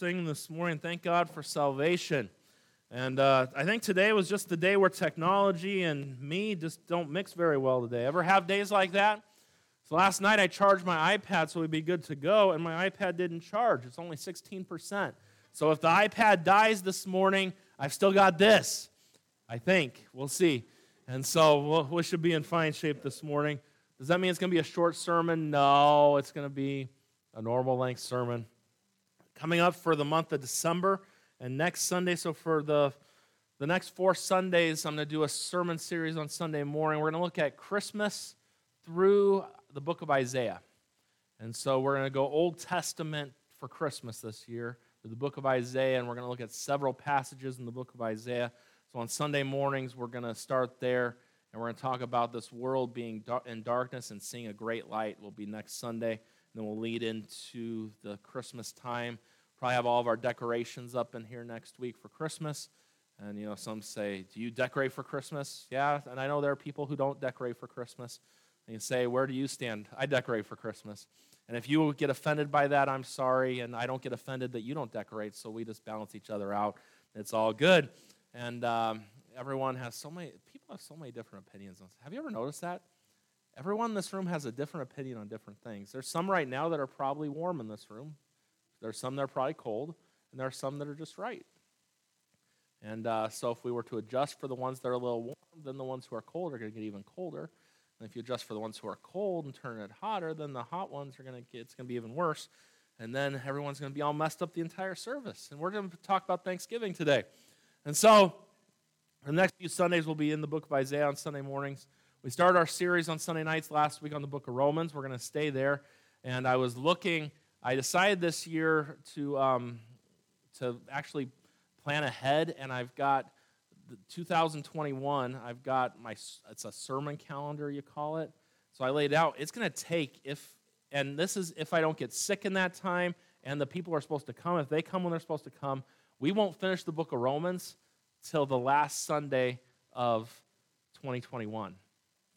this morning, thank God for salvation. And uh, I think today was just the day where technology and me just don't mix very well today. Ever have days like that? So last night I charged my iPad so we'd be good to go, and my iPad didn't charge. It's only 16%. So if the iPad dies this morning, I've still got this. I think. We'll see. And so we'll, we should be in fine shape this morning. Does that mean it's going to be a short sermon? No, it's going to be a normal length sermon. Coming up for the month of December and next Sunday, so for the, the next four Sundays, I'm going to do a sermon series on Sunday morning. We're going to look at Christmas through the book of Isaiah. And so we're going to go Old Testament for Christmas this year, the book of Isaiah, and we're going to look at several passages in the book of Isaiah. So on Sunday mornings, we're going to start there, and we're going to talk about this world being in darkness and seeing a great light. Will be next Sunday, then we'll lead into the Christmas time. Probably have all of our decorations up in here next week for Christmas. And you know, some say, "Do you decorate for Christmas?" Yeah, and I know there are people who don't decorate for Christmas. And you say, "Where do you stand?" I decorate for Christmas. And if you get offended by that, I'm sorry, and I don't get offended that you don't decorate. So we just balance each other out. It's all good. And um, everyone has so many, people have so many different opinions. Have you ever noticed that? Everyone in this room has a different opinion on different things. There's some right now that are probably warm in this room. There's some that are probably cold, and there are some that are just right. And uh, so, if we were to adjust for the ones that are a little warm, then the ones who are cold are going to get even colder. And if you adjust for the ones who are cold and turn it hotter, then the hot ones are going to it's going to be even worse. And then everyone's going to be all messed up the entire service. And we're going to talk about Thanksgiving today. And so, the next few Sundays will be in the book of Isaiah on Sunday mornings. We started our series on Sunday nights last week on the book of Romans. We're going to stay there. And I was looking, I decided this year to, um, to actually plan ahead, and I've got 2021, I've got my, it's a sermon calendar, you call it. So I laid out, it's going to take, if, and this is if I don't get sick in that time, and the people are supposed to come, if they come when they're supposed to come, we won't finish the book of Romans till the last Sunday of 2021.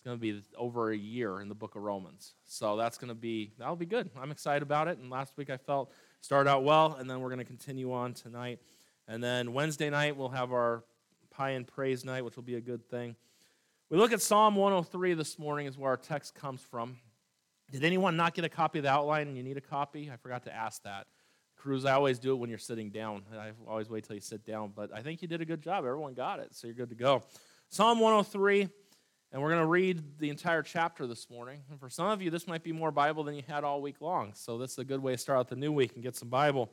It's going to be over a year in the book of Romans. So that's going to be, that'll be good. I'm excited about it. And last week I felt started out well, and then we're going to continue on tonight. And then Wednesday night we'll have our pie and praise night, which will be a good thing. We look at Psalm 103 this morning, is where our text comes from. Did anyone not get a copy of the outline and you need a copy? I forgot to ask that. Cruz, I always do it when you're sitting down. I always wait till you sit down, but I think you did a good job. Everyone got it, so you're good to go. Psalm 103, and we're going to read the entire chapter this morning. And for some of you, this might be more Bible than you had all week long, so this is a good way to start out the new week and get some Bible.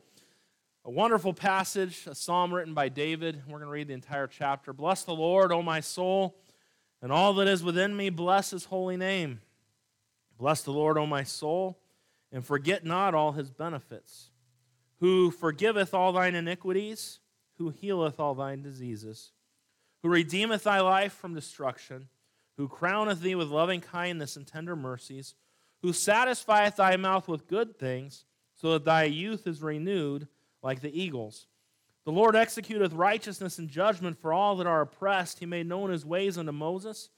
A wonderful passage, a psalm written by David. We're going to read the entire chapter. Bless the Lord, O my soul, and all that is within me, bless his holy name. Bless the Lord, O my soul, and forget not all his benefits who forgiveth all thine iniquities, who healeth all thine diseases, who redeemeth thy life from destruction, who crowneth thee with loving kindness and tender mercies, who satisfieth thy mouth with good things, so that thy youth is renewed like the eagles. The Lord executeth righteousness and judgment for all that are oppressed. He made known his ways unto Moses,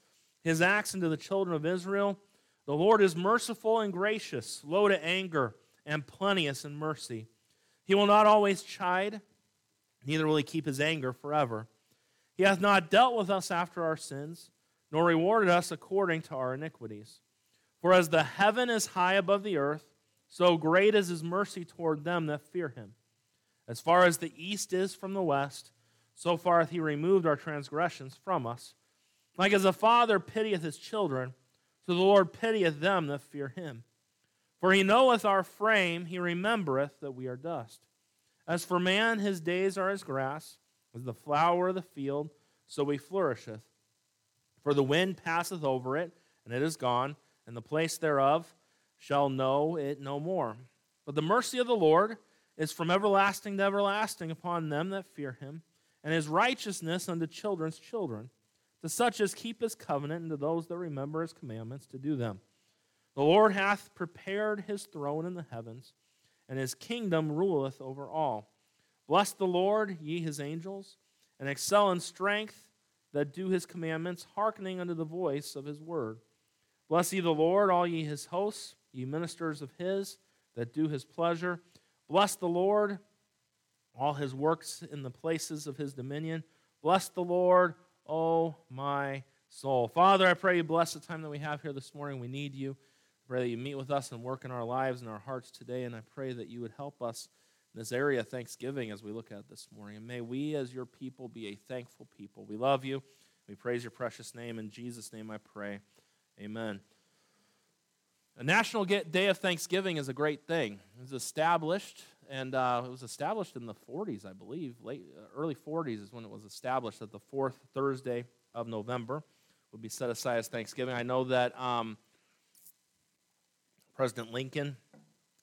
his acts unto the children of Israel. The Lord is merciful and gracious, slow to anger, and plenteous in mercy. He will not always chide, neither will he keep his anger forever. He hath not dealt with us after our sins, nor rewarded us according to our iniquities. For as the heaven is high above the earth, so great is his mercy toward them that fear him. As far as the east is from the west, so far hath he removed our transgressions from us. Like as a father pitieth his children, so the Lord pitieth them that fear him. For he knoweth our frame, he remembereth that we are dust. As for man, his days are as grass, as the flower of the field, so he flourisheth. For the wind passeth over it, and it is gone, and the place thereof shall know it no more. But the mercy of the Lord is from everlasting to everlasting upon them that fear him, and his righteousness unto children's children, to such as keep his covenant, and to those that remember his commandments to do them. The Lord hath prepared his throne in the heavens, and his kingdom ruleth over all. Bless the Lord, ye his angels, and excel in strength that do his commandments, hearkening unto the voice of his word. Bless ye the Lord, all ye his hosts, ye ministers of his that do his pleasure. Bless the Lord, all his works in the places of his dominion. Bless the Lord, O my soul. Father, I pray you bless the time that we have here this morning. We need you. I pray that you meet with us and work in our lives and our hearts today. And I pray that you would help us this area of thanksgiving as we look at this morning. And may we, as your people, be a thankful people. We love you. We praise your precious name. In Jesus' name I pray. Amen. A National Day of Thanksgiving is a great thing. It was established, and uh, it was established in the 40s, I believe. Late, uh, early 40s is when it was established that the fourth Thursday of November would be set aside as Thanksgiving. I know that um, President Lincoln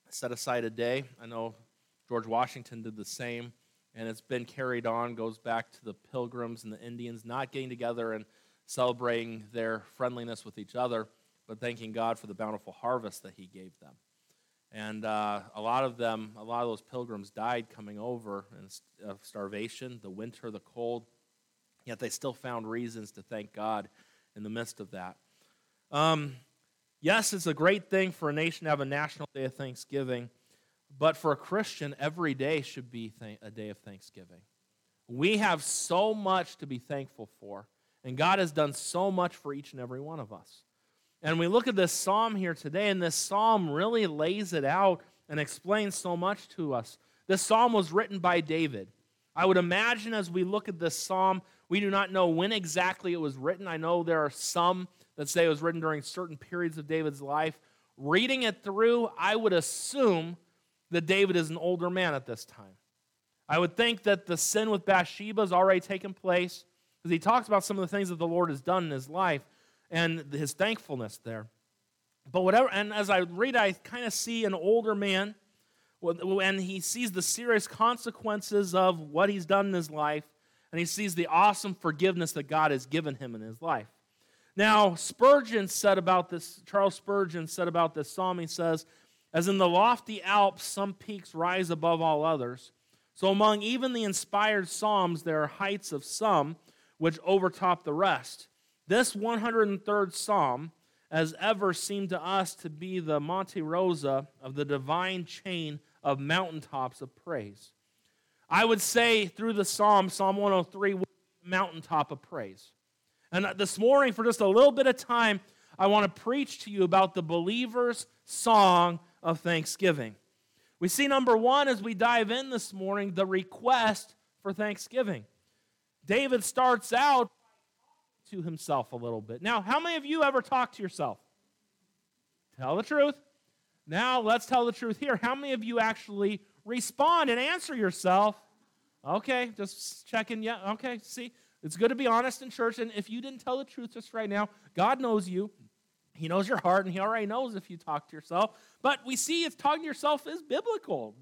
set aside a day. I know George Washington did the same, and it's been carried on, goes back to the Pilgrims and the Indians not getting together and celebrating their friendliness with each other but thanking God for the bountiful harvest that He gave them. And uh, a lot of them, a lot of those pilgrims died coming over of starvation, the winter, the cold, yet they still found reasons to thank God in the midst of that. Um, yes, it's a great thing for a nation to have a national day of thanksgiving, but for a Christian, every day should be a day of thanksgiving. We have so much to be thankful for, and God has done so much for each and every one of us. And we look at this psalm here today, and this psalm really lays it out and explains so much to us. This psalm was written by David. I would imagine as we look at this psalm, we do not know when exactly it was written. I know there are some that say it was written during certain periods of David's life. Reading it through, I would assume that David is an older man at this time. I would think that the sin with Bathsheba has already taken place because he talks about some of the things that the Lord has done in his life and his thankfulness there. But whatever, and as I read, I kind of see an older man, and he sees the serious consequences of what he's done in his life, and he sees the awesome forgiveness that God has given him in his life. Now, Spurgeon said about this, Charles Spurgeon said about this psalm, he says, As in the lofty Alps, some peaks rise above all others, so among even the inspired psalms, there are heights of some which overtop the rest. This 103rd Psalm, as ever, seemed to us to be the Monte Rosa of the divine chain of mountaintops of praise. I would say through the Psalm, Psalm 103, mountaintop of praise. And this morning, for just a little bit of time, I want to preach to you about the believer's song of thanksgiving. We see number one as we dive in this morning the request for thanksgiving. David starts out to himself a little bit. Now, how many of you ever talk to yourself? Tell the truth. Now, let's tell the truth here. How many of you actually respond and answer yourself? Okay, just checking. Yeah, okay, see, it's good to be honest in church. And if you didn't tell the truth just right now, God knows you. He knows your heart, and He already knows if you talk to yourself. But we see if talking to yourself is biblical.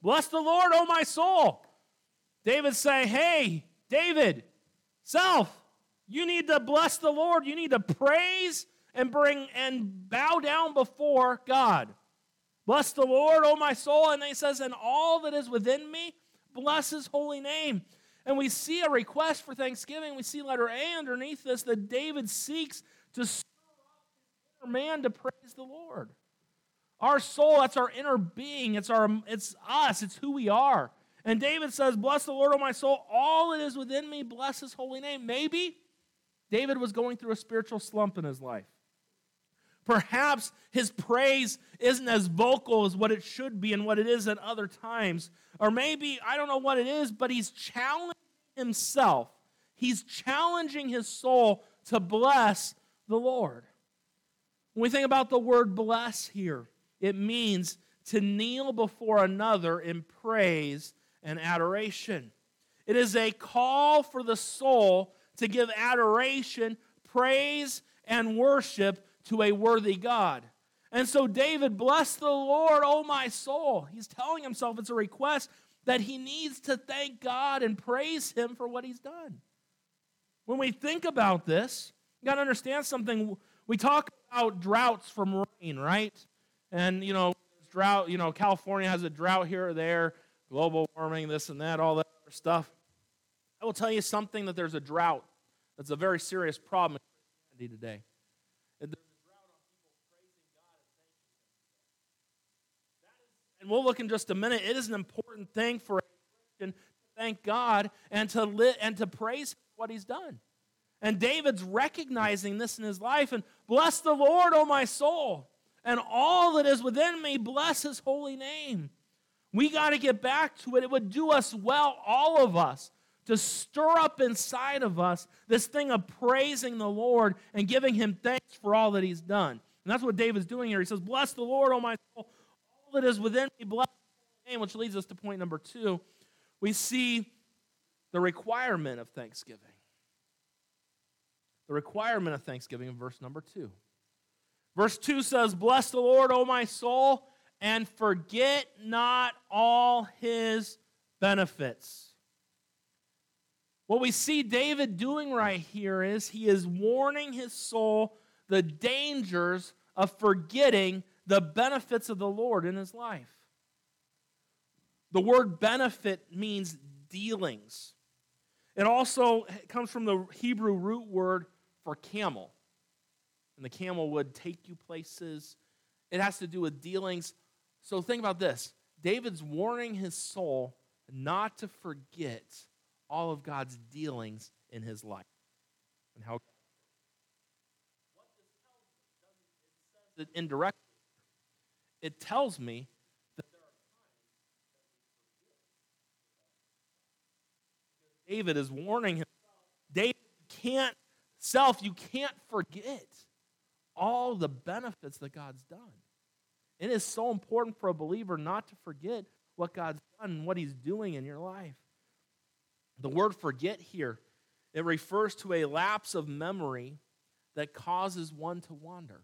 Bless the Lord, oh my soul. David's saying, Hey, David, self, you need to bless the Lord. You need to praise and bring and bow down before God. Bless the Lord, O my soul. And he says, and all that is within me, bless his holy name. And we see a request for thanksgiving. We see letter A underneath this that David seeks to up man to praise the Lord. Our soul, that's our inner being. It's our it's us, it's who we are. And David says, Bless the Lord, O my soul. All that is within me, bless his holy name. Maybe David was going through a spiritual slump in his life. Perhaps his praise isn't as vocal as what it should be and what it is at other times. Or maybe, I don't know what it is, but he's challenging himself. He's challenging his soul to bless the Lord. When we think about the word bless here, it means to kneel before another in praise and adoration. It is a call for the soul to give adoration, praise, and worship to a worthy God. And so David, bless the Lord, oh my soul. He's telling himself it's a request that he needs to thank God and praise him for what he's done. When we think about this, you got to understand something. We talk about droughts from rain, right? And, you know, drought, you know, California has a drought here or there, global warming, this and that, all that stuff. I will tell you something that there's a drought that's a very serious problem in Christianity today. And we'll look in just a minute. It is an important thing for a Christian to thank God and to li- and to praise what He's done. And David's recognizing this in his life and bless the Lord, O my soul, and all that is within me, bless His holy name. We got to get back to it. It would do us well, all of us, to stir up inside of us this thing of praising the Lord and giving Him thanks for all that He's done. And that's what David's doing here. He says, Bless the Lord, O my soul, all that is within me, bless His name, which leads us to point number two. We see the requirement of thanksgiving. The requirement of thanksgiving in verse number two. Verse 2 says, Bless the Lord, O my soul, and forget not all his benefits. What we see David doing right here is he is warning his soul the dangers of forgetting the benefits of the Lord in his life. The word benefit means dealings. It also comes from the Hebrew root word for camel. And the camel would take you places. It has to do with dealings. So think about this David's warning his soul not to forget all of God's dealings in his life and how it indirectly it tells me that there are times that David is warning him David can't self you can't forget all the benefits that God's done it is so important for a believer not to forget what God's done and what he's doing in your life the word forget here, it refers to a lapse of memory that causes one to wander.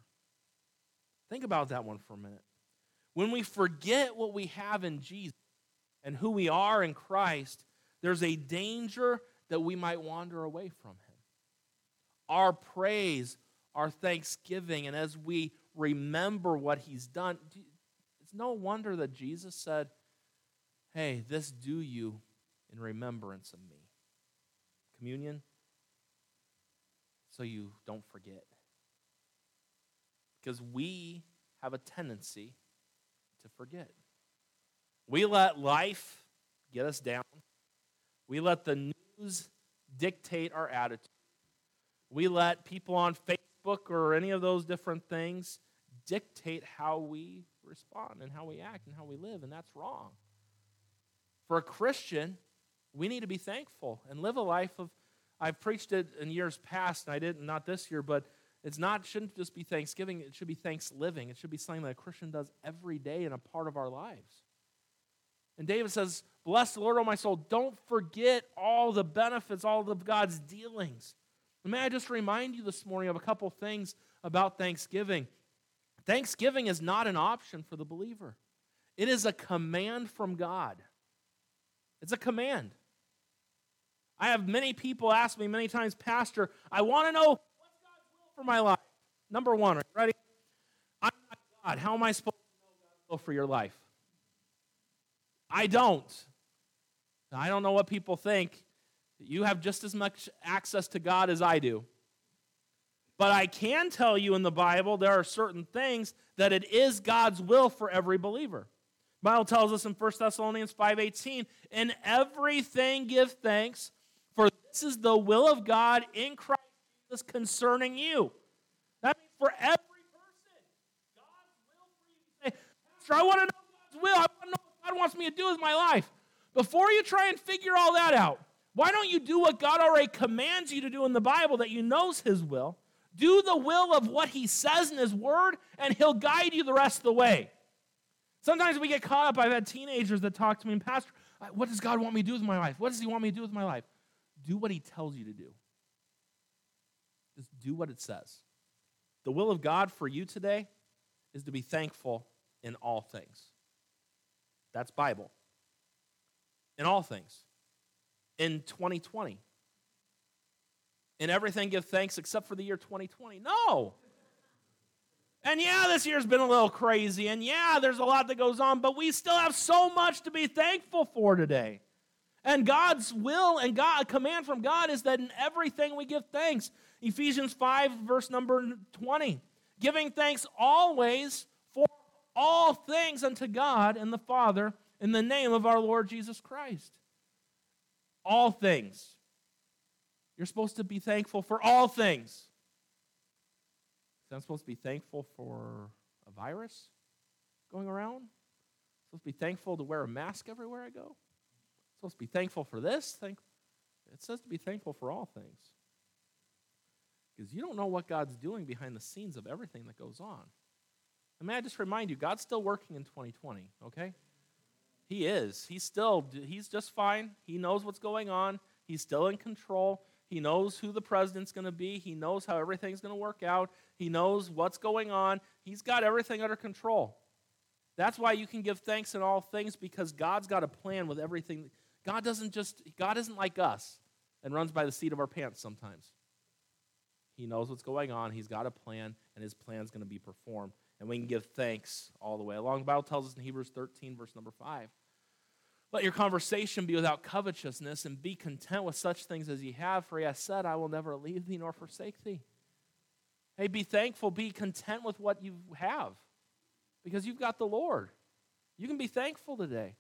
Think about that one for a minute. When we forget what we have in Jesus and who we are in Christ, there's a danger that we might wander away from Him. Our praise, our thanksgiving, and as we remember what He's done, it's no wonder that Jesus said, Hey, this do you in remembrance of me. Communion, so you don't forget. Because we have a tendency to forget. We let life get us down. We let the news dictate our attitude. We let people on Facebook or any of those different things dictate how we respond and how we act and how we live, and that's wrong. For a Christian, we need to be thankful and live a life of I've preached it in years past, and I didn't not this year, but it's not shouldn't just be Thanksgiving, it should be thanks living. It should be something that a Christian does every day and a part of our lives. And David says, Bless the Lord, O my soul. Don't forget all the benefits, all of God's dealings. May I just remind you this morning of a couple things about Thanksgiving. Thanksgiving is not an option for the believer, it is a command from God. It's a command. I have many people ask me many times, Pastor, I want to know what's God's will for my life. Number one, are you ready? I'm not God. How am I supposed to know God's will for your life? I don't. I don't know what people think. You have just as much access to God as I do. But I can tell you in the Bible there are certain things that it is God's will for every believer. Bible tells us in 1 Thessalonians 5:18, "In everything give thanks, for this is the will of God in Christ Jesus concerning you. That means for every person, God's will for you. say, I want to know God's will. I want to know what God wants me to do with my life. Before you try and figure all that out, why don't you do what God already commands you to do in the Bible that you knows His will? Do the will of what He says in His Word, and He'll guide you the rest of the way. Sometimes we get caught up. I've had teenagers that talk to me, and Pastor, what does God want me to do with my life? What does He want me to do with my life? do what he tells you to do. Just do what it says. The will of God for you today is to be thankful in all things. That's Bible. In all things. In 2020. In everything give thanks except for the year 2020. No. And yeah, this year's been a little crazy, and yeah, there's a lot that goes on, but we still have so much to be thankful for today. And God's will and God command from God is that in everything we give thanks. Ephesians 5 verse number 20. Giving thanks always for all things unto God and the Father in the name of our Lord Jesus Christ. All things. You're supposed to be thankful for all things. I'm supposed to be thankful for a virus going around? I'm supposed to be thankful to wear a mask everywhere I go? I'm supposed to be thankful for this? Thank it says to be thankful for all things. Because you don't know what God's doing behind the scenes of everything that goes on. And may I just remind you, God's still working in 2020, okay? He is. He's still, he's just fine. He knows what's going on. He's still in control. He knows who the president's going to be. He knows how everything's going to work out. He knows what's going on. He's got everything under control. That's why you can give thanks in all things because God's got a plan with everything. God doesn't just, God isn't like us and runs by the seat of our pants sometimes. He knows what's going on. He's got a plan, and his plan's going to be performed. And we can give thanks all the way along. The Bible tells us in Hebrews 13, verse number 5. Let your conversation be without covetousness, and be content with such things as ye have, for he has said, I will never leave thee nor forsake thee. Hey, be thankful, be content with what you have, because you've got the Lord. You can be thankful today.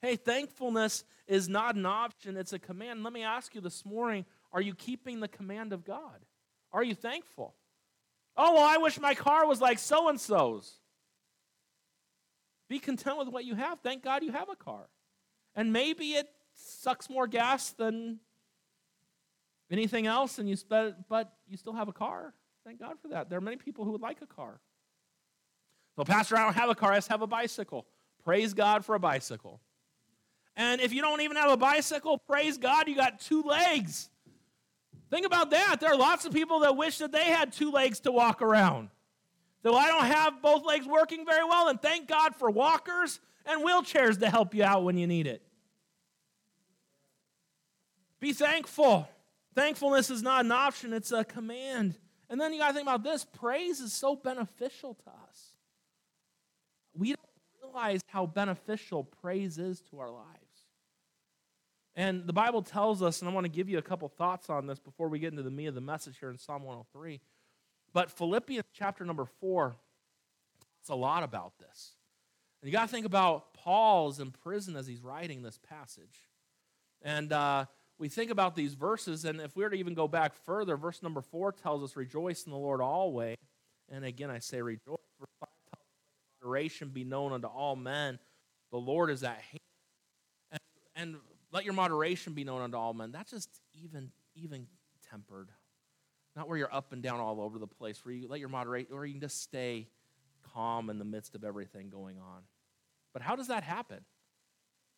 Hey, thankfulness is not an option, it's a command. Let me ask you this morning are you keeping the command of God? Are you thankful? Oh, well, I wish my car was like so and so's. Be content with what you have. Thank God you have a car. And maybe it sucks more gas than anything else, and you spend, but you still have a car. Thank God for that. There are many people who would like a car. So, Pastor, I don't have a car, I just have a bicycle. Praise God for a bicycle. And if you don't even have a bicycle, praise God, you got two legs. Think about that. There are lots of people that wish that they had two legs to walk around. So I don't have both legs working very well, and thank God for walkers and wheelchairs to help you out when you need it. Be thankful. Thankfulness is not an option, it's a command. And then you got to think about this praise is so beneficial to us. We don't realize how beneficial praise is to our lives. And the Bible tells us, and I want to give you a couple thoughts on this before we get into the meat of the message here in Psalm 103. But Philippians chapter number four, it's a lot about this. And you got to think about Paul's in prison as he's writing this passage. And uh, we think about these verses, and if we were to even go back further, verse number four tells us, Rejoice in the Lord always. And again, I say rejoice. Verse five tells us, Moderation be known unto all men. The Lord is at hand. And, and let your moderation be known unto all men. That's just even, even tempered. Not where you're up and down all over the place, where you let your moderate, or you can just stay calm in the midst of everything going on. But how does that happen?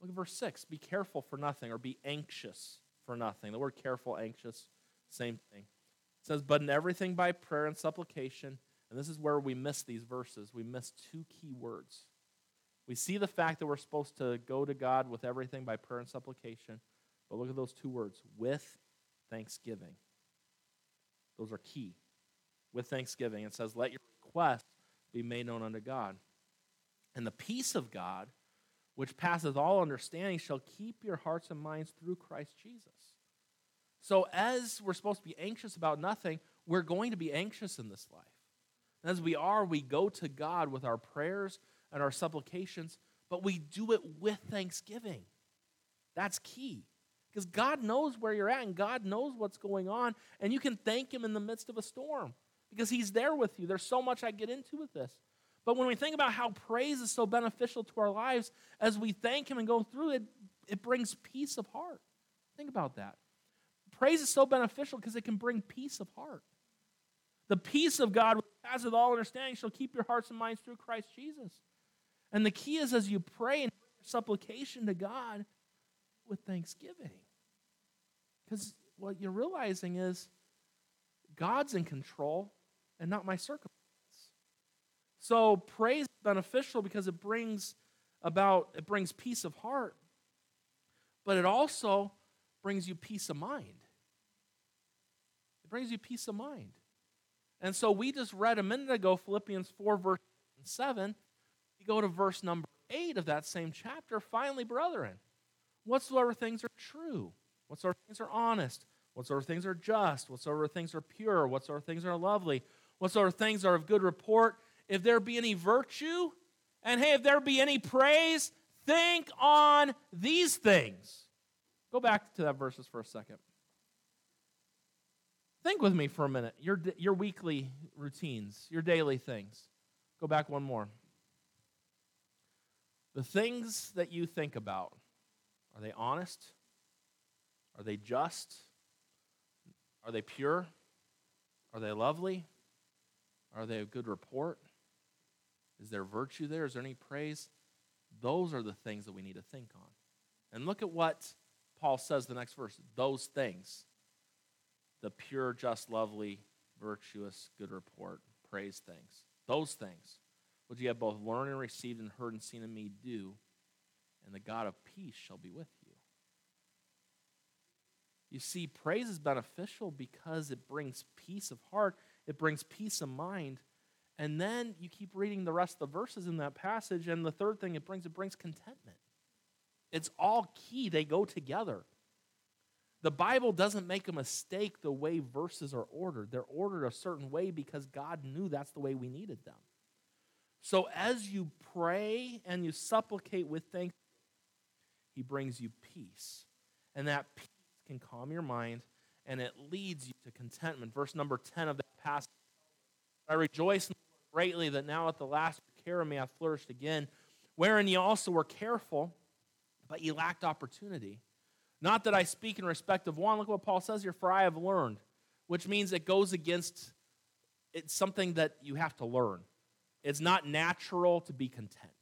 Look at verse 6. Be careful for nothing, or be anxious for nothing. The word careful, anxious, same thing. It says, but in everything by prayer and supplication. And this is where we miss these verses. We miss two key words we see the fact that we're supposed to go to God with everything by prayer and supplication. But look at those two words with thanksgiving. Those are key. With thanksgiving. It says, Let your request be made known unto God. And the peace of God, which passeth all understanding, shall keep your hearts and minds through Christ Jesus. So, as we're supposed to be anxious about nothing, we're going to be anxious in this life. And as we are, we go to God with our prayers and our supplications, but we do it with thanksgiving. That's key. Because God knows where you're at and God knows what's going on, and you can thank Him in the midst of a storm because He's there with you. There's so much I get into with this. But when we think about how praise is so beneficial to our lives, as we thank Him and go through it, it brings peace of heart. Think about that. Praise is so beneficial because it can bring peace of heart. The peace of God, which passes all understanding, shall keep your hearts and minds through Christ Jesus. And the key is as you pray and supplication to God with thanksgiving. Because what you're realizing is God's in control and not my circumstance. So praise is beneficial because it brings about it brings peace of heart, but it also brings you peace of mind. It brings you peace of mind. And so we just read a minute ago Philippians 4, verse 7 We go to verse number 8 of that same chapter, finally, brethren, whatsoever things are true, whatsoever things are honest, whatsoever things are just, whatsoever things are pure, whatsoever things are lovely, whatsoever things are of good report, if there be any virtue, and hey, if there be any praise, think on these things. Go back to that verses for a second. Think with me for a minute. Your, your weekly routines, your daily things. Go back one more. The things that you think about, are they honest? Are they just? Are they pure? Are they lovely? Are they a good report? Is there virtue there? Is there any praise? Those are the things that we need to think on. And look at what Paul says the next verse those things the pure, just, lovely, virtuous, good report, praise things. Those things which you have both learned and received and heard and seen in me do, and the God of peace shall be with you. You see, praise is beneficial because it brings peace of heart, it brings peace of mind. And then you keep reading the rest of the verses in that passage, and the third thing it brings, it brings contentment. It's all key, they go together. The Bible doesn't make a mistake the way verses are ordered. They're ordered a certain way because God knew that's the way we needed them. So as you pray and you supplicate with thanks, He brings you peace. And that peace can calm your mind and it leads you to contentment. Verse number 10 of that passage I rejoice greatly that now at the last care of me hath flourished again, wherein ye also were careful, but ye lacked opportunity. Not that I speak in respect of one. Look what Paul says here, for I have learned, which means it goes against, it's something that you have to learn. It's not natural to be content,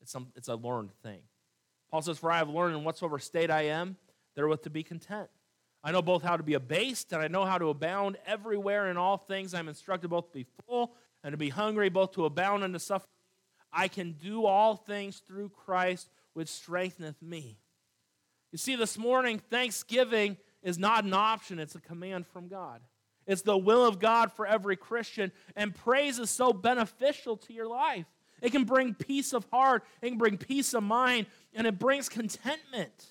it's, some, it's a learned thing. Paul says, For I have learned in whatsoever state I am, therewith to be content. I know both how to be abased and I know how to abound everywhere in all things. I'm instructed both to be full and to be hungry, both to abound and to suffer. I can do all things through Christ, which strengtheneth me. You see, this morning, thanksgiving is not an option, it's a command from God. It's the will of God for every Christian, and praise is so beneficial to your life. It can bring peace of heart, it can bring peace of mind, and it brings contentment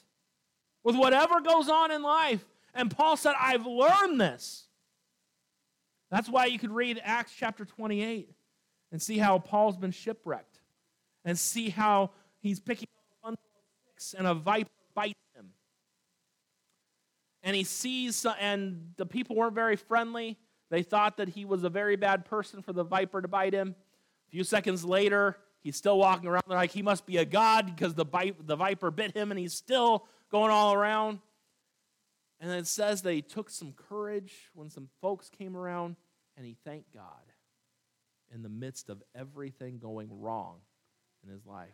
with whatever goes on in life. And Paul said, I've learned this. That's why you could read Acts chapter 28 and see how Paul's been shipwrecked and see how he's picking up a bundle of sticks and a viper bites him. And he sees, and the people weren't very friendly. They thought that he was a very bad person for the viper to bite him. A few seconds later, he's still walking around. They're like, he must be a god because the, the viper bit him and he's still going all around. And it says that he took some courage when some folks came around and he thanked God in the midst of everything going wrong in his life.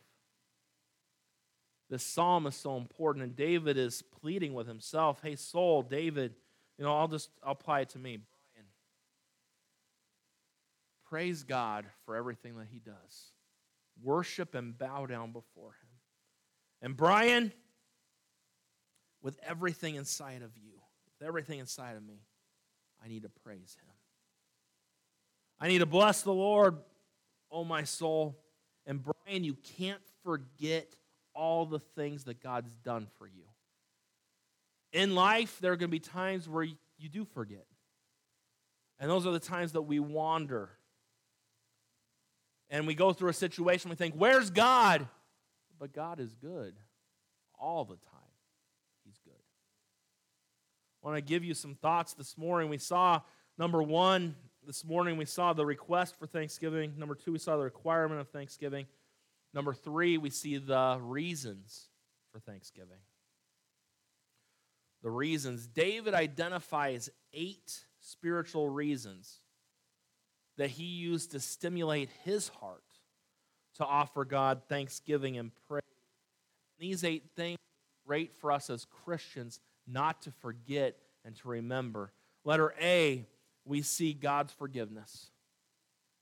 This psalm is so important, and David is pleading with himself Hey, soul, David, you know, I'll just apply it to me. Brian, praise God for everything that he does. Worship and bow down before him. And Brian, with everything inside of you, with everything inside of me, I need to praise him. I need to bless the Lord, oh my soul. And Brian, you can't forget all the things that God's done for you. In life, there are going to be times where you do forget. And those are the times that we wander. And we go through a situation, we think, Where's God? But God is good all the time. I want to give you some thoughts this morning. We saw, number one, this morning we saw the request for Thanksgiving. Number two, we saw the requirement of Thanksgiving. Number three, we see the reasons for Thanksgiving. The reasons. David identifies eight spiritual reasons that he used to stimulate his heart to offer God thanksgiving and praise. These eight things great for us as Christians not to forget and to remember. Letter A, we see God's forgiveness.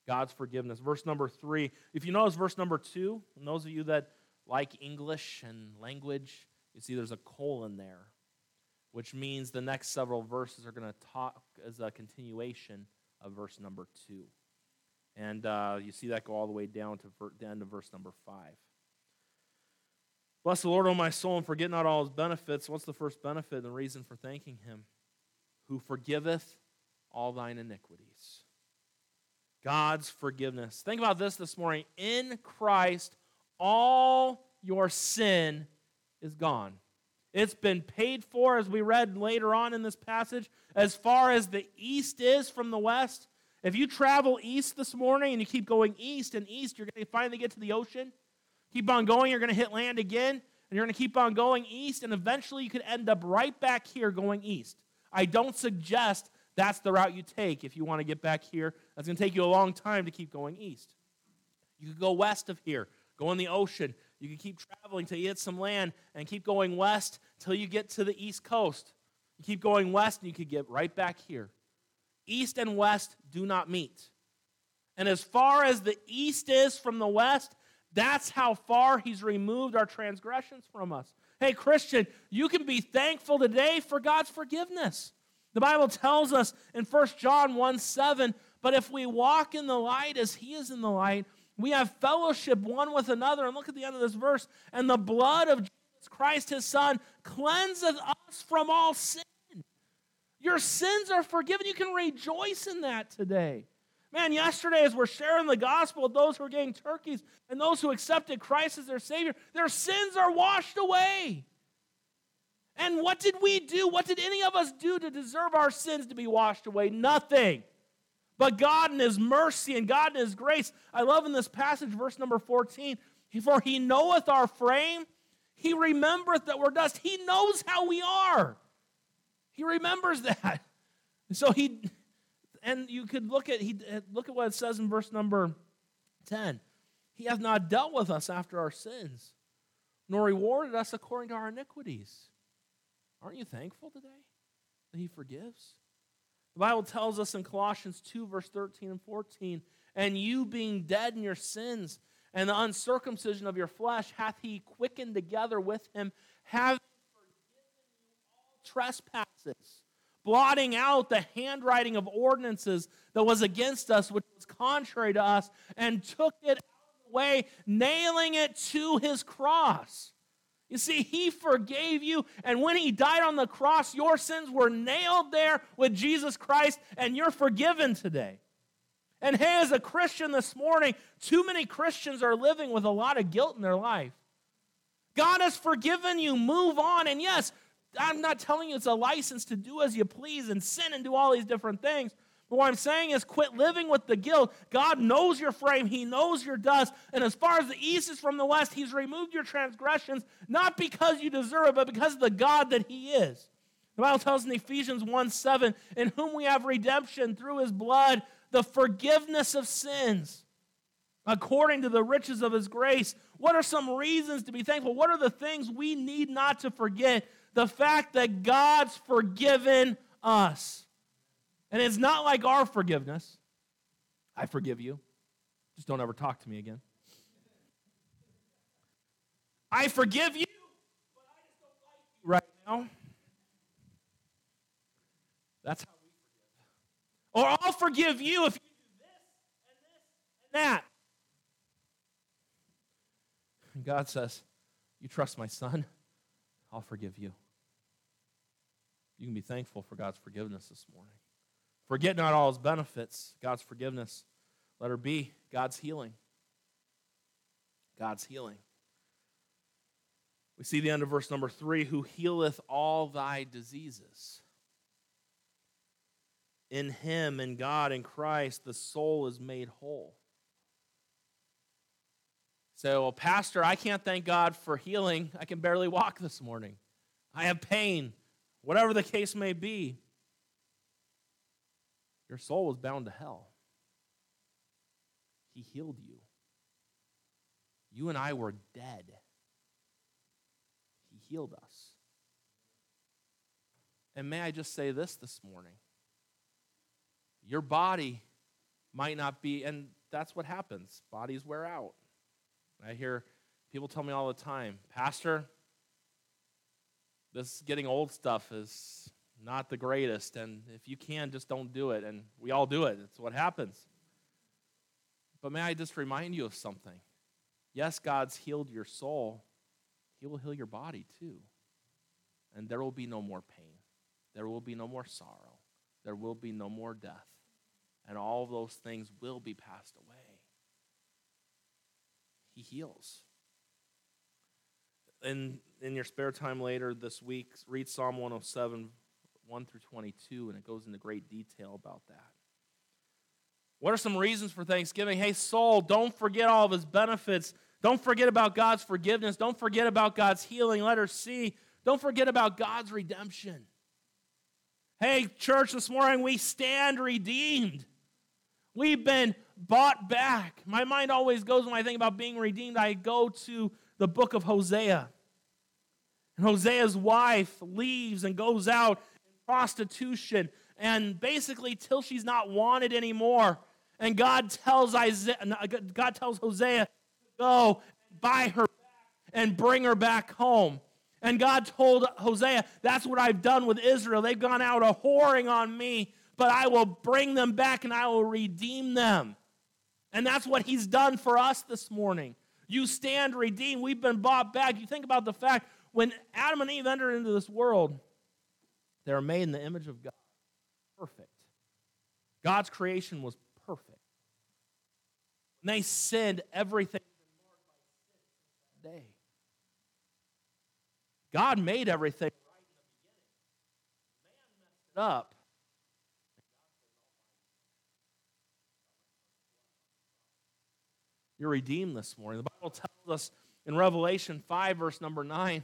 God's forgiveness. Verse number three. If you notice verse number two, and those of you that like English and language, you see there's a colon there, which means the next several verses are going to talk as a continuation of verse number two. And uh, you see that go all the way down to the end of verse number five. Bless the Lord, O my soul, and forget not all his benefits. What's the first benefit and the reason for thanking him? Who forgiveth all thine iniquities. God's forgiveness. Think about this this morning. In Christ, all your sin is gone. It's been paid for, as we read later on in this passage, as far as the east is from the west. If you travel east this morning and you keep going east and east, you're going to finally get to the ocean. Keep on going, you're going to hit land again, and you're going to keep on going east, and eventually you could end up right back here going east. I don't suggest that's the route you take if you want to get back here. That's going to take you a long time to keep going east. You could go west of here, go in the ocean. You could keep traveling till you hit some land and keep going west till you get to the east coast. You keep going west and you could get right back here. East and west do not meet. And as far as the east is from the west, that's how far he's removed our transgressions from us. Hey, Christian, you can be thankful today for God's forgiveness. The Bible tells us in 1 John 1 7, but if we walk in the light as he is in the light, we have fellowship one with another. And look at the end of this verse. And the blood of Jesus Christ, his son, cleanseth us from all sin. Your sins are forgiven. You can rejoice in that today. Man, yesterday, as we're sharing the gospel with those who are getting turkeys and those who accepted Christ as their Savior, their sins are washed away. And what did we do? What did any of us do to deserve our sins to be washed away? Nothing. But God in His mercy and God in His grace. I love in this passage, verse number 14, for He knoweth our frame, He remembereth that we're dust. He knows how we are. He remembers that. So He, and you could look at, he, uh, look at what it says in verse number 10. He hath not dealt with us after our sins, nor rewarded us according to our iniquities. Aren't you thankful today that He forgives? The Bible tells us in Colossians 2, verse 13 and 14, and you being dead in your sins and the uncircumcision of your flesh, hath He quickened together with Him, having forgiven you all trespasses, blotting out the handwriting of ordinances that was against us, which was contrary to us, and took it out of the way, nailing it to His cross. You see, He forgave you, and when He died on the cross, your sins were nailed there with Jesus Christ, and you're forgiven today. And hey, as a Christian this morning, too many Christians are living with a lot of guilt in their life. God has forgiven you, move on. And yes, I'm not telling you it's a license to do as you please and sin and do all these different things. But what I'm saying is quit living with the guilt. God knows your frame, He knows your dust. And as far as the east is from the west, He's removed your transgressions, not because you deserve it, but because of the God that He is. The Bible tells in Ephesians 1 7, in whom we have redemption through His blood, the forgiveness of sins, according to the riches of His grace. What are some reasons to be thankful? What are the things we need not to forget? The fact that God's forgiven us. And it's not like our forgiveness. I forgive you. Just don't ever talk to me again. I forgive you, but I just don't like you right now. That's how we forgive. Or I'll forgive you if you do this and this and that. God says, You trust my son, I'll forgive you. You can be thankful for God's forgiveness this morning. Forget not all his benefits, God's forgiveness. Let her be God's healing. God's healing. We see the end of verse number three who healeth all thy diseases. In him, in God, in Christ, the soul is made whole. So, well, Pastor, I can't thank God for healing. I can barely walk this morning. I have pain, whatever the case may be. Your soul was bound to hell. He healed you. You and I were dead. He healed us. And may I just say this this morning? Your body might not be, and that's what happens. Bodies wear out. I hear people tell me all the time, Pastor, this getting old stuff is not the greatest. And if you can, just don't do it. And we all do it, it's what happens. But may I just remind you of something? Yes, God's healed your soul, He will heal your body too. And there will be no more pain, there will be no more sorrow, there will be no more death. And all those things will be passed away. He heals. in, in your spare time later this week, read Psalm 107, 1 through 22, and it goes into great detail about that. What are some reasons for Thanksgiving? Hey, soul, don't forget all of his benefits. Don't forget about God's forgiveness. Don't forget about God's healing. Letter C, don't forget about God's redemption. Hey, church, this morning we stand redeemed. We've been bought back. My mind always goes when I think about being redeemed, I go to the book of Hosea. And Hosea's wife leaves and goes out in prostitution and basically till she's not wanted anymore. And God tells Isaiah, God tells Hosea to go buy her and bring her back home. And God told Hosea, That's what I've done with Israel. They've gone out a whoring on me, but I will bring them back and I will redeem them. And that's what He's done for us this morning. You stand redeemed. We've been bought back. You think about the fact when Adam and Eve entered into this world, they were made in the image of God. Perfect. God's creation was perfect. When they sinned, everything day. God made everything right in the beginning. Man messed it up. You're redeemed this morning. The Bible tells us in Revelation 5, verse number 9,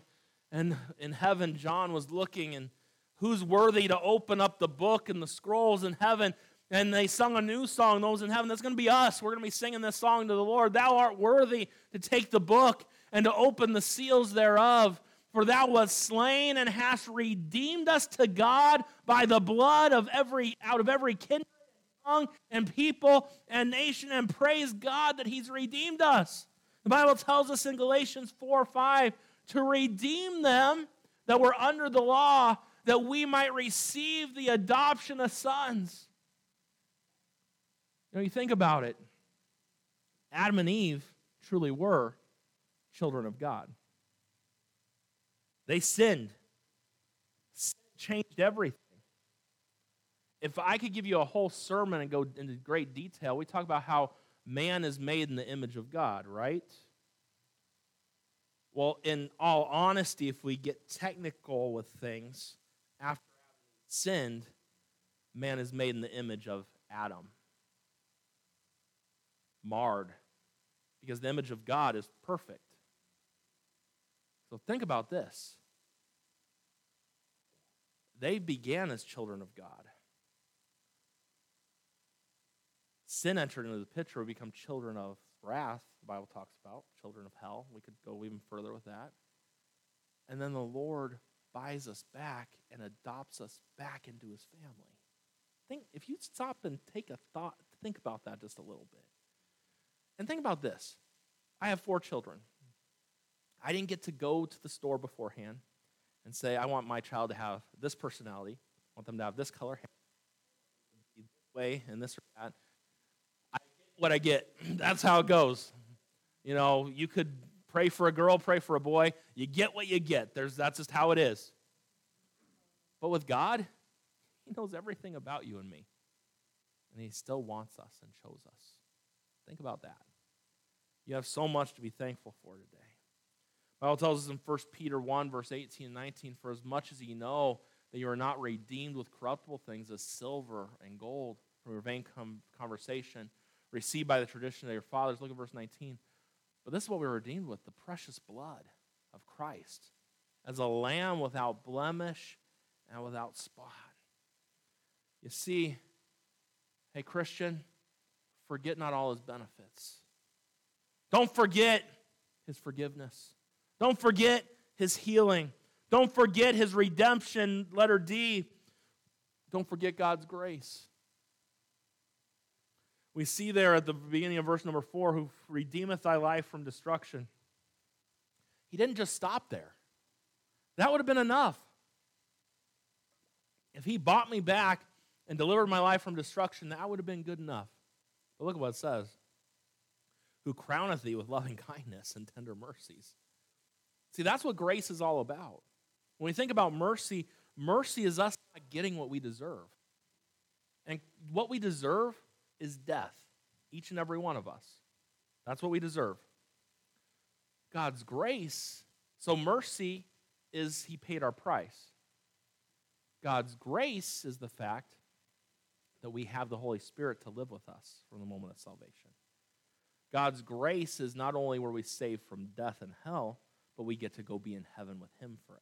and in heaven, John was looking, and who's worthy to open up the book and the scrolls in heaven? And they sung a new song, those in heaven. That's going to be us. We're going to be singing this song to the Lord. Thou art worthy to take the book and to open the seals thereof. For thou wast slain and hast redeemed us to God by the blood of every out of every kindred and tongue and people and nation, and praise God that He's redeemed us. The Bible tells us in Galatians 4 5 to redeem them that were under the law, that we might receive the adoption of sons. You know, you think about it. Adam and Eve truly were children of God. They sinned. Sin changed everything. If I could give you a whole sermon and go into great detail, we talk about how man is made in the image of God, right? Well, in all honesty, if we get technical with things, after Adam sinned, man is made in the image of Adam. Marred. Because the image of God is perfect. So think about this. They began as children of God. Sin entered into the picture, we become children of wrath, the Bible talks about, children of hell. We could go even further with that. And then the Lord buys us back and adopts us back into his family. Think if you stop and take a thought, think about that just a little bit. And think about this. I have four children. I didn't get to go to the store beforehand and say, I want my child to have this personality, I want them to have this color hair, way, and this or that. I get what I get. That's how it goes. You know, you could pray for a girl, pray for a boy. You get what you get. There's, that's just how it is. But with God, He knows everything about you and me. And He still wants us and chose us. Think about that. You have so much to be thankful for today. Bible tells us in 1 Peter 1, verse 18 and 19, For as much as ye know that you are not redeemed with corruptible things as silver and gold from your vain conversation, received by the tradition of your fathers. Look at verse 19. But this is what we were redeemed with the precious blood of Christ, as a lamb without blemish and without spot. You see, hey, Christian, forget not all his benefits. Don't forget his forgiveness. Don't forget his healing. Don't forget his redemption, letter D. Don't forget God's grace. We see there at the beginning of verse number four, who redeemeth thy life from destruction. He didn't just stop there. That would have been enough. If he bought me back and delivered my life from destruction, that would have been good enough. But look at what it says Who crowneth thee with loving kindness and tender mercies See, that's what grace is all about. When we think about mercy, mercy is us not getting what we deserve. And what we deserve is death, each and every one of us. That's what we deserve. God's grace So mercy is he paid our price. God's grace is the fact that we have the Holy Spirit to live with us from the moment of salvation. God's grace is not only where we save from death and hell, but we get to go be in heaven with him forever.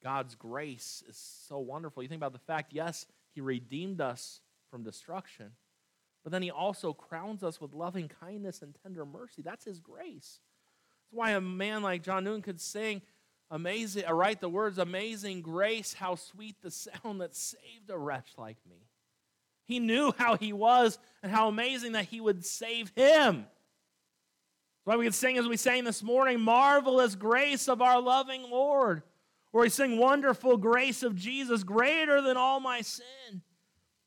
God's grace is so wonderful. You think about the fact, yes, he redeemed us from destruction, but then he also crowns us with loving kindness and tender mercy. That's his grace. That's why a man like John Newton could sing, amazing, uh, write the words, amazing grace, how sweet the sound that saved a wretch like me. He knew how he was and how amazing that he would save him. That's why we could sing as we sang this morning, marvelous grace of our loving Lord. Or we sing, wonderful grace of Jesus, greater than all my sin.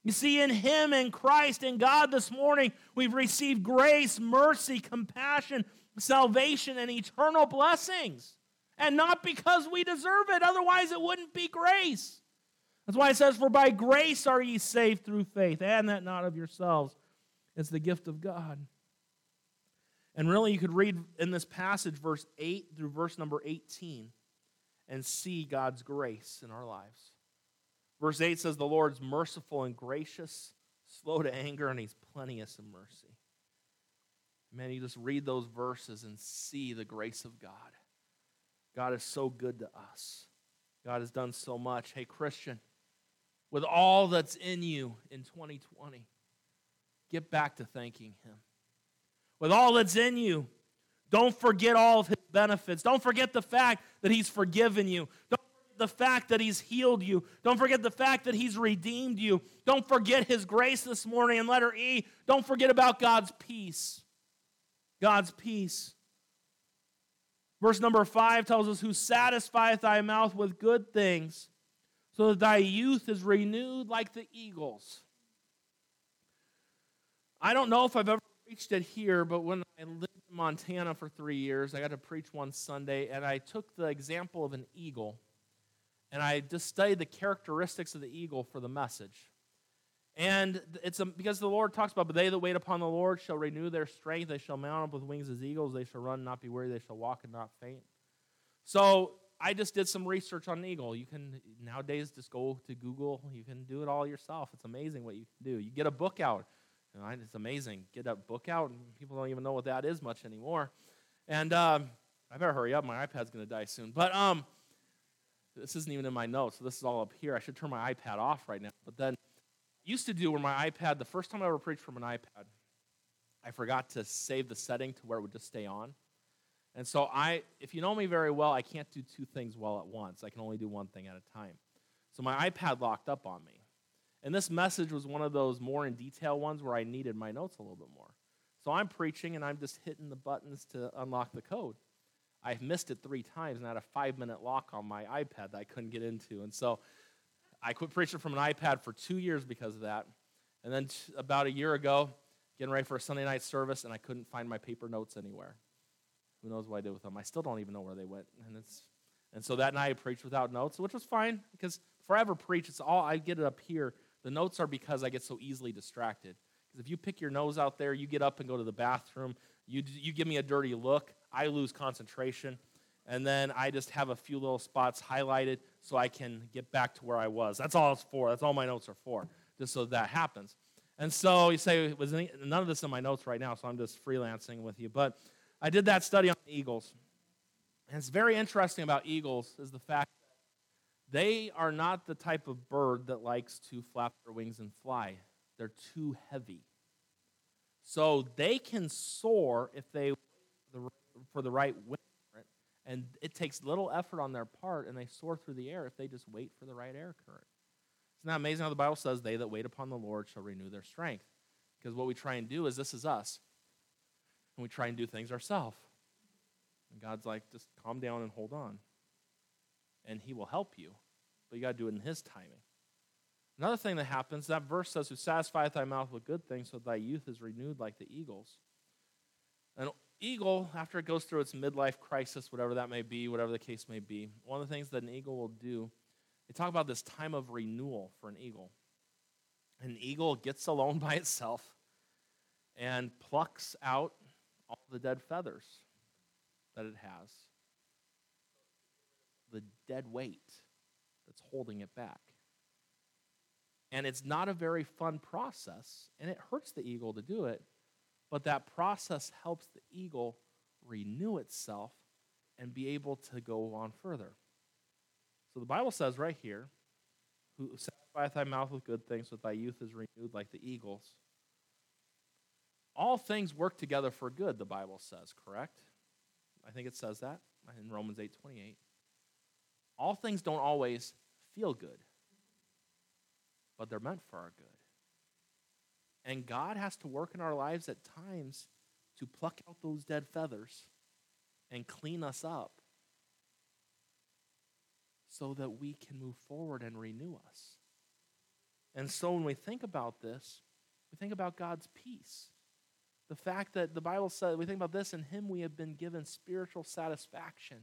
You see, in Him, in Christ, in God this morning, we've received grace, mercy, compassion, salvation, and eternal blessings. And not because we deserve it, otherwise, it wouldn't be grace. That's why it says, For by grace are ye saved through faith, and that not of yourselves. It's the gift of God. And really, you could read in this passage, verse 8 through verse number 18, and see God's grace in our lives. Verse 8 says, The Lord's merciful and gracious, slow to anger, and he's plenteous in mercy. Man, you just read those verses and see the grace of God. God is so good to us. God has done so much. Hey, Christian, with all that's in you in 2020, get back to thanking Him. With all that's in you, don't forget all of His benefits. Don't forget the fact that He's forgiven you. Don't the fact that He's healed you. Don't forget the fact that He's redeemed you. Don't forget His grace this morning. And letter E, don't forget about God's peace. God's peace. Verse number five tells us, Who satisfieth thy mouth with good things, so that thy youth is renewed like the eagles. I don't know if I've ever preached it here, but when I lived in Montana for three years, I got to preach one Sunday, and I took the example of an eagle and I just studied the characteristics of the eagle for the message. And it's a, because the Lord talks about, but they that wait upon the Lord shall renew their strength. They shall mount up with wings as eagles. They shall run, not be weary. They shall walk and not faint. So I just did some research on eagle. You can nowadays just go to Google. You can do it all yourself. It's amazing what you can do. You get a book out. You know, it's amazing. Get a book out, and people don't even know what that is much anymore. And um, I better hurry up. My iPad's going to die soon. But um, this isn't even in my notes, so this is all up here. I should turn my iPad off right now. But then, used to do where my iPad, the first time I ever preached from an iPad, I forgot to save the setting to where it would just stay on. And so I, if you know me very well, I can't do two things well at once. I can only do one thing at a time. So my iPad locked up on me. And this message was one of those more in detail ones where I needed my notes a little bit more. So I'm preaching and I'm just hitting the buttons to unlock the code. I've missed it three times and I had a five minute lock on my iPad that I couldn't get into. And so I quit preaching from an iPad for two years because of that. And then t- about a year ago, getting ready for a Sunday night service, and I couldn't find my paper notes anywhere. Who knows what I did with them? I still don't even know where they went. And it's and so that night I preached without notes, which was fine because forever preach, it's all I get it up here. The notes are because I get so easily distracted. Because if you pick your nose out there, you get up and go to the bathroom, you, you give me a dirty look, I lose concentration. And then I just have a few little spots highlighted so I can get back to where I was. That's all it's for. That's all my notes are for, just so that happens. And so you say, was any, none of this in my notes right now, so I'm just freelancing with you. But I did that study on eagles. And it's very interesting about eagles is the fact that they are not the type of bird that likes to flap their wings and fly. They're too heavy. So they can soar if they for the right wind. And it takes little effort on their part, and they soar through the air if they just wait for the right air current. Isn't that amazing how the Bible says, They that wait upon the Lord shall renew their strength? Because what we try and do is this is us. And we try and do things ourselves. And God's like, just calm down and hold on. And He will help you. But you got to do it in His timing. Another thing that happens, that verse says, Who satisfieth thy mouth with good things, so thy youth is renewed like the eagles. Eagle, after it goes through its midlife crisis, whatever that may be, whatever the case may be, one of the things that an eagle will do, they talk about this time of renewal for an eagle. An eagle gets alone by itself and plucks out all the dead feathers that it has the dead weight that's holding it back. And it's not a very fun process, and it hurts the eagle to do it, but that process helps the eagle renew itself and be able to go on further. So the Bible says right here, who satisfieth thy mouth with good things, so thy youth is renewed like the eagles. All things work together for good, the Bible says, correct? I think it says that in Romans 8 28. All things don't always feel good, but they're meant for our good. And God has to work in our lives at times to pluck out those dead feathers and clean us up so that we can move forward and renew us. And so when we think about this, we think about God's peace. The fact that the Bible says, we think about this, in Him we have been given spiritual satisfaction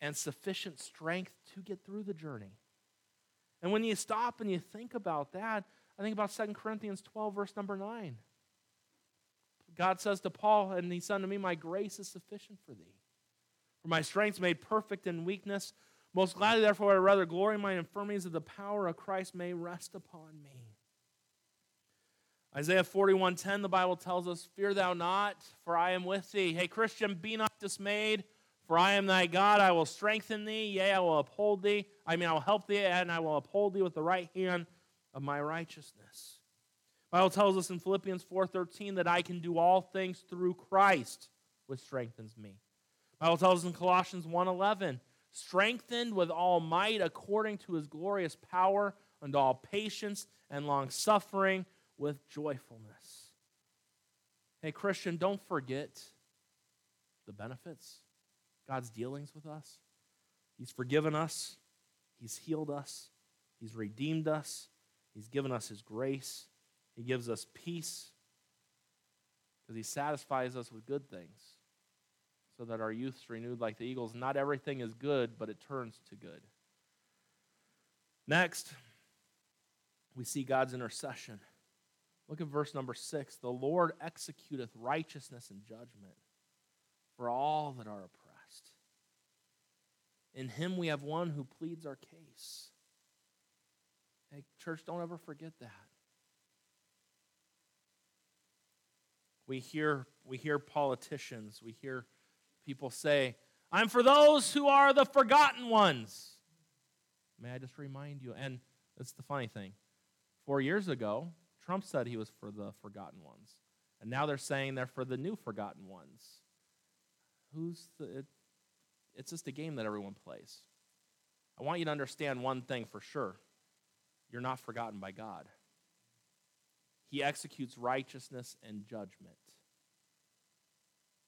and sufficient strength to get through the journey. And when you stop and you think about that, I think about 2 Corinthians 12, verse number 9. God says to Paul, and he said unto me, My grace is sufficient for thee. For my strength is made perfect in weakness. Most gladly, therefore, I rather glory in my infirmities that the power of Christ may rest upon me. Isaiah 41:10, the Bible tells us, Fear thou not, for I am with thee. Hey, Christian, be not dismayed, for I am thy God. I will strengthen thee, yea, I will uphold thee. I mean, I will help thee, and I will uphold thee with the right hand of my righteousness. Bible tells us in Philippians 4:13 that I can do all things through Christ, which strengthens me. Bible tells us in Colossians 1:11, strengthened with all might according to his glorious power unto all patience and long suffering with joyfulness. Hey, Christian, don't forget the benefits, God's dealings with us. He's forgiven us, He's healed us, He's redeemed us, He's given us His grace, He gives us peace because He satisfies us with good things so that our youth is renewed like the eagles. Not everything is good, but it turns to good. Next, we see God's intercession. Look at verse number six. The Lord executeth righteousness and judgment for all that are oppressed. In him we have one who pleads our case. Hey, church, don't ever forget that. We hear, we hear politicians, we hear people say, I'm for those who are the forgotten ones. May I just remind you? And that's the funny thing. Four years ago, Trump said he was for the forgotten ones. And now they're saying they're for the new forgotten ones. Who's the. It, it's just a game that everyone plays. I want you to understand one thing for sure you're not forgotten by God. He executes righteousness and judgment.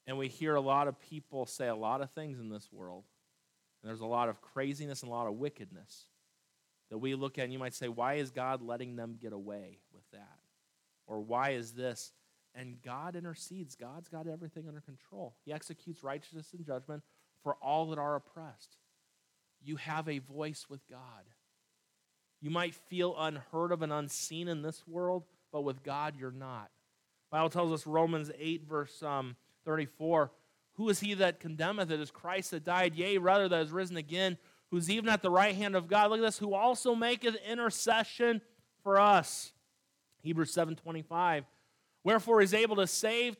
And we hear a lot of people say a lot of things in this world. And there's a lot of craziness and a lot of wickedness that we look at and you might say, why is God letting them get away with that? Or why is this? And God intercedes. God's got everything under control. He executes righteousness and judgment for all that are oppressed. You have a voice with God. You might feel unheard of and unseen in this world, but with God, you're not. Bible tells us Romans 8, verse um, 34 Who is he that condemneth? It is Christ that died, yea, rather that is risen again who's even at the right hand of God. Look at this, who also maketh intercession for us. Hebrews 7:25. Wherefore is able to save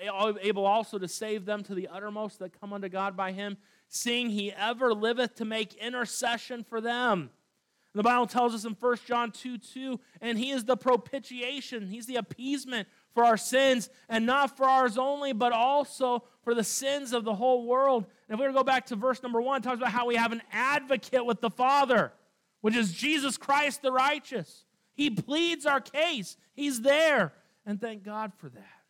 able also to save them to the uttermost that come unto God by him, seeing he ever liveth to make intercession for them. The Bible tells us in 1 John 2 2, and he is the propitiation, he's the appeasement for our sins, and not for ours only, but also for the sins of the whole world. And if we were to go back to verse number one, it talks about how we have an advocate with the Father, which is Jesus Christ the righteous. He pleads our case, He's there. And thank God for that.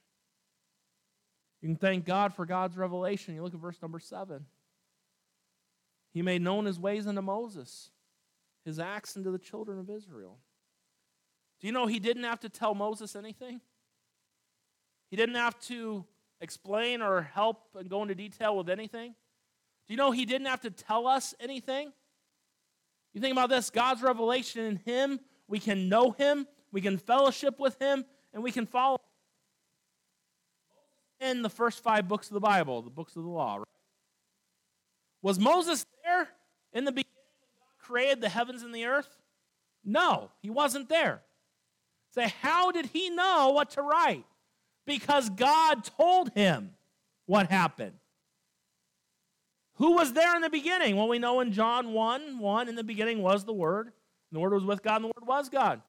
You can thank God for God's revelation. You look at verse number seven. He made known his ways unto Moses, his acts unto the children of Israel. Do you know he didn't have to tell Moses anything? He didn't have to explain or help and go into detail with anything. Do you know he didn't have to tell us anything? You think about this God's revelation in him, we can know him, we can fellowship with him, and we can follow in the first five books of the Bible, the books of the law. Right? Was Moses there In the beginning, created the heavens and the earth? No, he wasn't there. Say, how did he know what to write? Because God told him what happened. Who was there in the beginning? Well, we know in John 1 1, in the beginning was the Word, and the Word was with God, and the Word was God.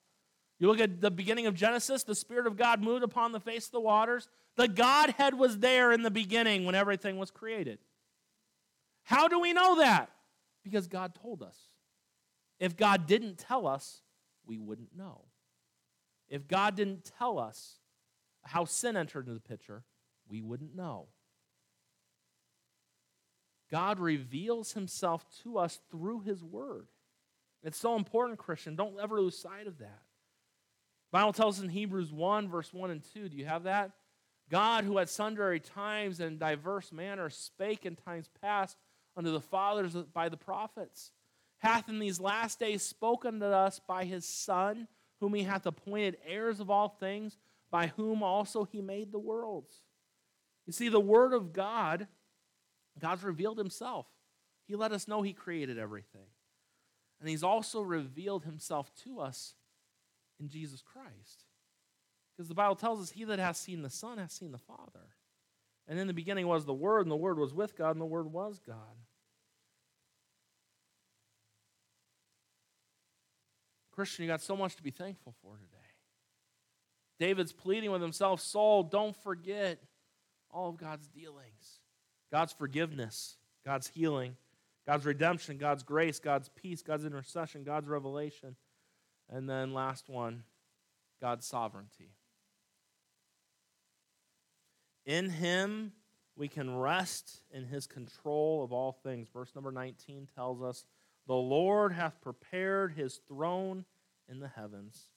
You look at the beginning of Genesis, the Spirit of God moved upon the face of the waters. The Godhead was there in the beginning when everything was created. How do we know that? Because God told us. If God didn't tell us, we wouldn't know. If God didn't tell us how sin entered into the picture, we wouldn't know. God reveals himself to us through his word. It's so important, Christian. Don't ever lose sight of that. Bible tells us in Hebrews 1, verse 1 and 2. Do you have that? God, who at sundry times and diverse manners spake in times past unto the fathers by the prophets, hath in these last days spoken to us by his Son, whom he hath appointed heirs of all things, by whom also he made the worlds. You see, the Word of God, God's revealed himself. He let us know he created everything. And he's also revealed himself to us in Jesus Christ. Because the Bible tells us, He that has seen the Son has seen the Father. And in the beginning was the Word, and the Word was with God, and the Word was God. Christian, you got so much to be thankful for today. David's pleading with himself, Soul, don't forget all of God's dealings God's forgiveness, God's healing, God's redemption, God's grace, God's peace, God's intercession, God's revelation. And then, last one, God's sovereignty. In Him, we can rest in His control of all things. Verse number 19 tells us the Lord hath prepared his throne in the heavens,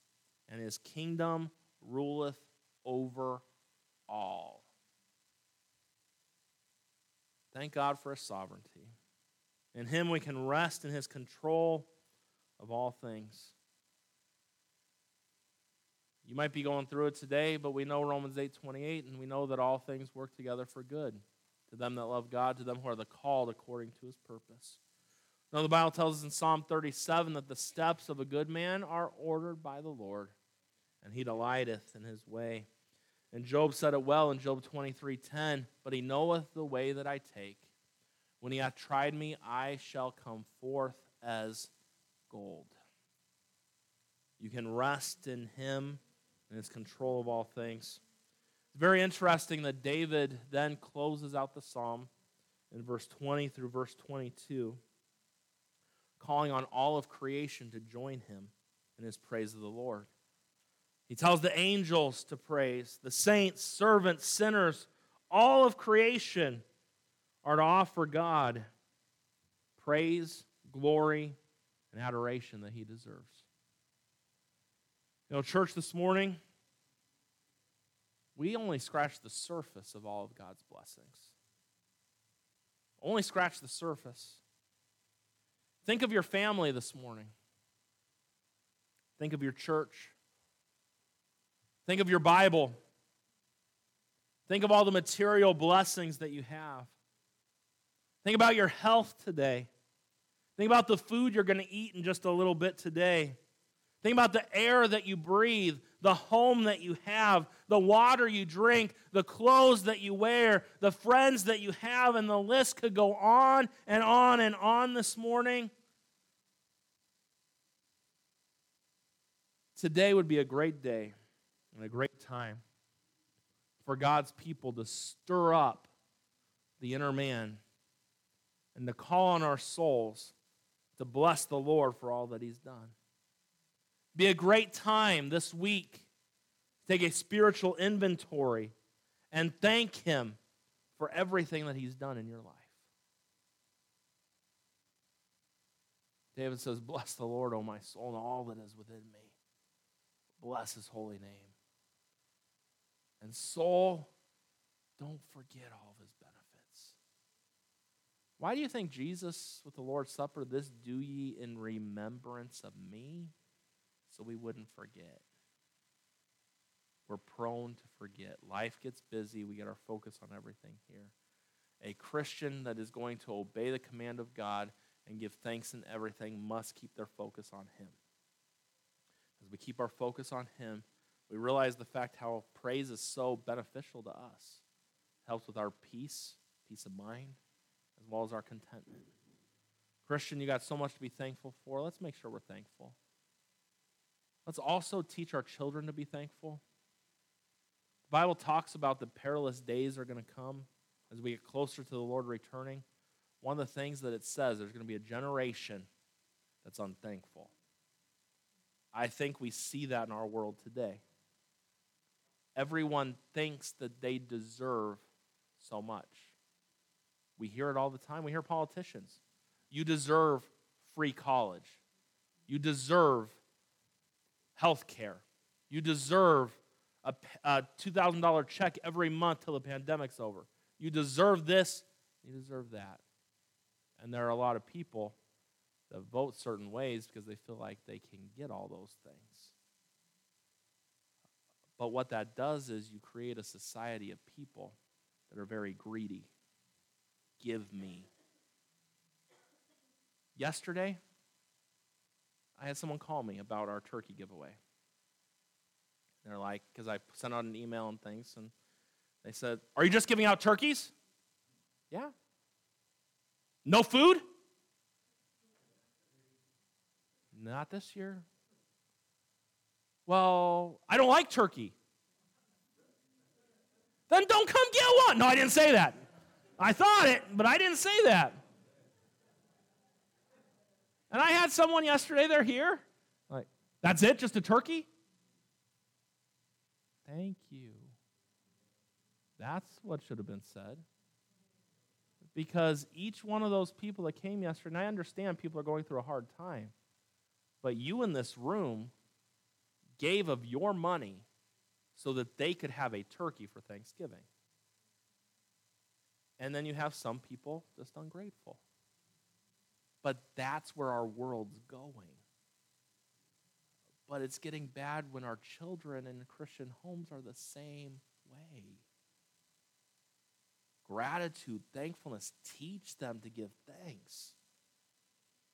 and his kingdom ruleth over all. Thank God for his sovereignty. In him we can rest in his control of all things. You might be going through it today, but we know Romans 8 28, and we know that all things work together for good to them that love God, to them who are the called according to his purpose. Now, the Bible tells us in Psalm 37 that the steps of a good man are ordered by the Lord, and he delighteth in his way. And Job said it well in Job 23:10, but he knoweth the way that I take. When he hath tried me, I shall come forth as gold. You can rest in him and his control of all things. It's very interesting that David then closes out the psalm in verse 20 through verse 22 calling on all of creation to join him in his praise of the Lord. He tells the angels to praise, the saints, servants, sinners, all of creation are to offer God praise, glory, and adoration that he deserves. You know, church, this morning, we only scratch the surface of all of God's blessings. Only scratch the surface. Think of your family this morning. Think of your church. Think of your Bible. Think of all the material blessings that you have. Think about your health today. Think about the food you're going to eat in just a little bit today. Think about the air that you breathe, the home that you have, the water you drink, the clothes that you wear, the friends that you have, and the list could go on and on and on this morning. Today would be a great day and a great time for God's people to stir up the inner man and to call on our souls to bless the Lord for all that He's done. Be a great time this week. Take a spiritual inventory and thank Him for everything that He's done in your life. David says, Bless the Lord, O my soul, and all that is within me. Bless his holy name. And soul, don't forget all of his benefits. Why do you think Jesus, with the Lord's Supper, this do ye in remembrance of me? So we wouldn't forget. We're prone to forget. Life gets busy. We get our focus on everything here. A Christian that is going to obey the command of God and give thanks in everything must keep their focus on Him. As we keep our focus on Him, we realize the fact how praise is so beneficial to us. It helps with our peace, peace of mind, as well as our contentment. Christian, you got so much to be thankful for. Let's make sure we're thankful. Let's also teach our children to be thankful. The Bible talks about the perilous days are going to come as we get closer to the Lord returning. One of the things that it says, there's going to be a generation that's unthankful. I think we see that in our world today. Everyone thinks that they deserve so much. We hear it all the time. We hear politicians. You deserve free college. You deserve health care. You deserve a, a $2,000 check every month till the pandemic's over. You deserve this. You deserve that. And there are a lot of people that vote certain ways because they feel like they can get all those things. But what that does is you create a society of people that are very greedy. Give me. Yesterday, I had someone call me about our turkey giveaway. They're like, because I sent out an email and things, and they said, Are you just giving out turkeys? Yeah. No food? Not this year. Well, I don't like turkey. Then don't come get one. No, I didn't say that. I thought it, but I didn't say that. And I had someone yesterday, they're here. Like, that's it? Just a turkey? Thank you. That's what should have been said. Because each one of those people that came yesterday, and I understand people are going through a hard time, but you in this room gave of your money so that they could have a turkey for Thanksgiving. And then you have some people just ungrateful. But that's where our world's going. But it's getting bad when our children in Christian homes are the same way. Gratitude, thankfulness, teach them to give thanks.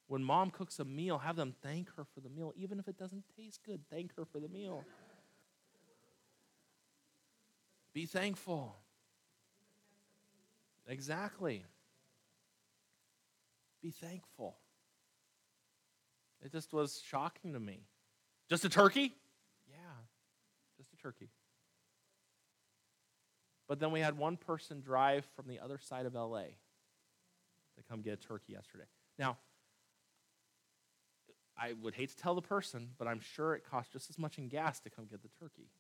When mom cooks a meal, have them thank her for the meal. Even if it doesn't taste good, thank her for the meal. Be thankful. Exactly. Be thankful. It just was shocking to me. Just a turkey? Yeah, just a turkey. But then we had one person drive from the other side of LA to come get a turkey yesterday. Now, I would hate to tell the person, but I'm sure it cost just as much in gas to come get the turkey.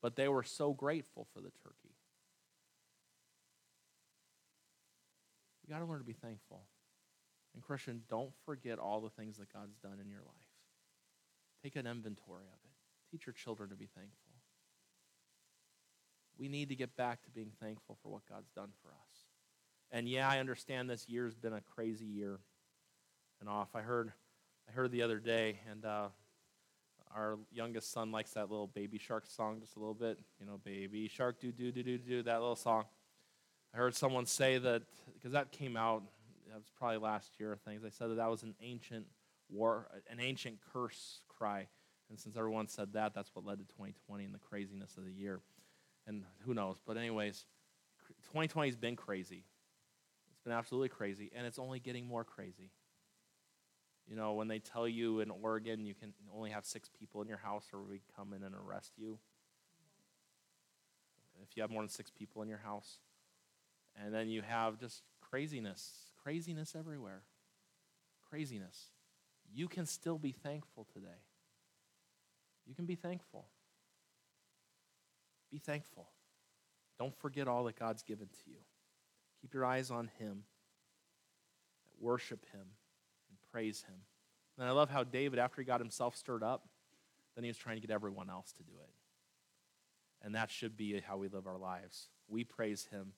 But they were so grateful for the turkey. We got to learn to be thankful. And, Christian, don't forget all the things that God's done in your life. Take an inventory of it. Teach your children to be thankful. We need to get back to being thankful for what God's done for us. And yeah, I understand this year's been a crazy year and off. I heard, I heard the other day, and uh, our youngest son likes that little Baby Shark song just a little bit. You know, Baby Shark, do do do do do that little song. I heard someone say that because that came out. That was probably last year. Things they said that that was an ancient war, an ancient curse cry. And since everyone said that, that's what led to 2020 and the craziness of the year. And who knows? But, anyways, 2020 has been crazy. It's been absolutely crazy, and it's only getting more crazy. You know, when they tell you in Oregon you can only have six people in your house or we come in and arrest you. If you have more than six people in your house. And then you have just craziness, craziness everywhere. Craziness you can still be thankful today. You can be thankful. Be thankful. Don't forget all that God's given to you. Keep your eyes on Him. Worship Him and praise Him. And I love how David, after he got himself stirred up, then he was trying to get everyone else to do it. And that should be how we live our lives. We praise Him,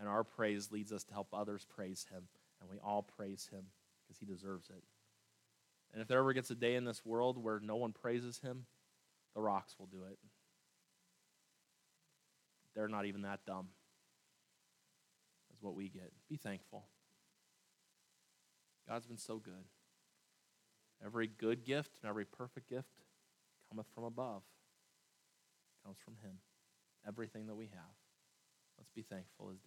and our praise leads us to help others praise Him. And we all praise Him because He deserves it. And if there ever gets a day in this world where no one praises him, the rocks will do it. They're not even that dumb. That's what we get. Be thankful. God's been so good. Every good gift and every perfect gift cometh from above, comes from Him. Everything that we have. Let's be thankful as